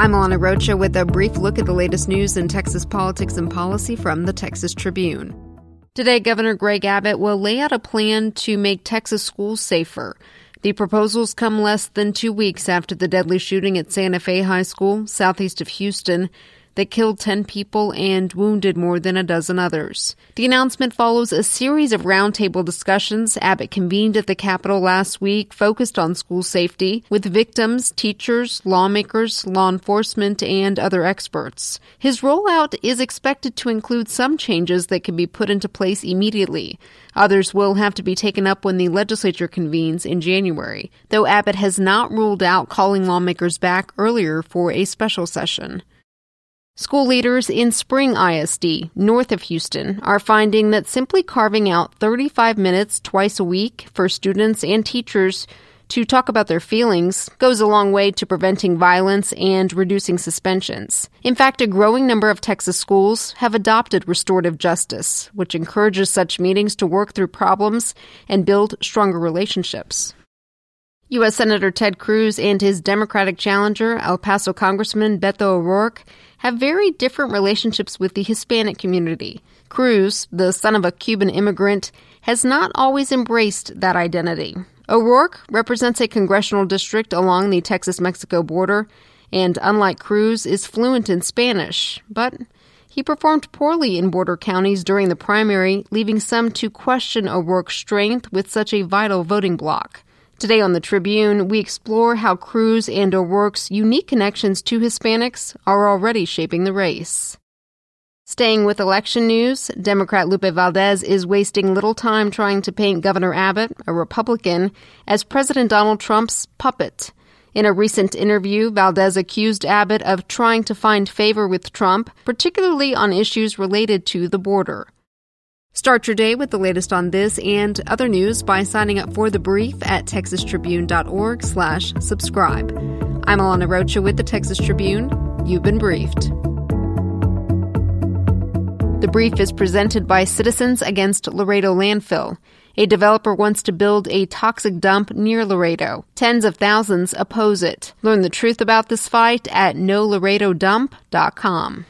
I'm Alana Rocha with a brief look at the latest news in Texas politics and policy from the Texas Tribune. Today, Governor Greg Abbott will lay out a plan to make Texas schools safer. The proposals come less than two weeks after the deadly shooting at Santa Fe High School, southeast of Houston that killed 10 people and wounded more than a dozen others. The announcement follows a series of roundtable discussions Abbott convened at the Capitol last week focused on school safety with victims, teachers, lawmakers, law enforcement, and other experts. His rollout is expected to include some changes that can be put into place immediately. Others will have to be taken up when the legislature convenes in January, though Abbott has not ruled out calling lawmakers back earlier for a special session. School leaders in Spring ISD, north of Houston, are finding that simply carving out 35 minutes twice a week for students and teachers to talk about their feelings goes a long way to preventing violence and reducing suspensions. In fact, a growing number of Texas schools have adopted restorative justice, which encourages such meetings to work through problems and build stronger relationships. U.S. Senator Ted Cruz and his Democratic challenger, El Paso Congressman Beto O'Rourke, have very different relationships with the Hispanic community. Cruz, the son of a Cuban immigrant, has not always embraced that identity. O'Rourke represents a congressional district along the Texas Mexico border, and unlike Cruz, is fluent in Spanish, but he performed poorly in border counties during the primary, leaving some to question O'Rourke's strength with such a vital voting bloc. Today on the Tribune, we explore how Cruz and O'Rourke's unique connections to Hispanics are already shaping the race. Staying with election news, Democrat Lupe Valdez is wasting little time trying to paint Governor Abbott, a Republican, as President Donald Trump's puppet. In a recent interview, Valdez accused Abbott of trying to find favor with Trump, particularly on issues related to the border. Start your day with the latest on this and other news by signing up for The Brief at texastribune.org slash subscribe. I'm Alana Rocha with the Texas Tribune. You've been briefed. The Brief is presented by Citizens Against Laredo Landfill. A developer wants to build a toxic dump near Laredo. Tens of thousands oppose it. Learn the truth about this fight at nolaredodump.com.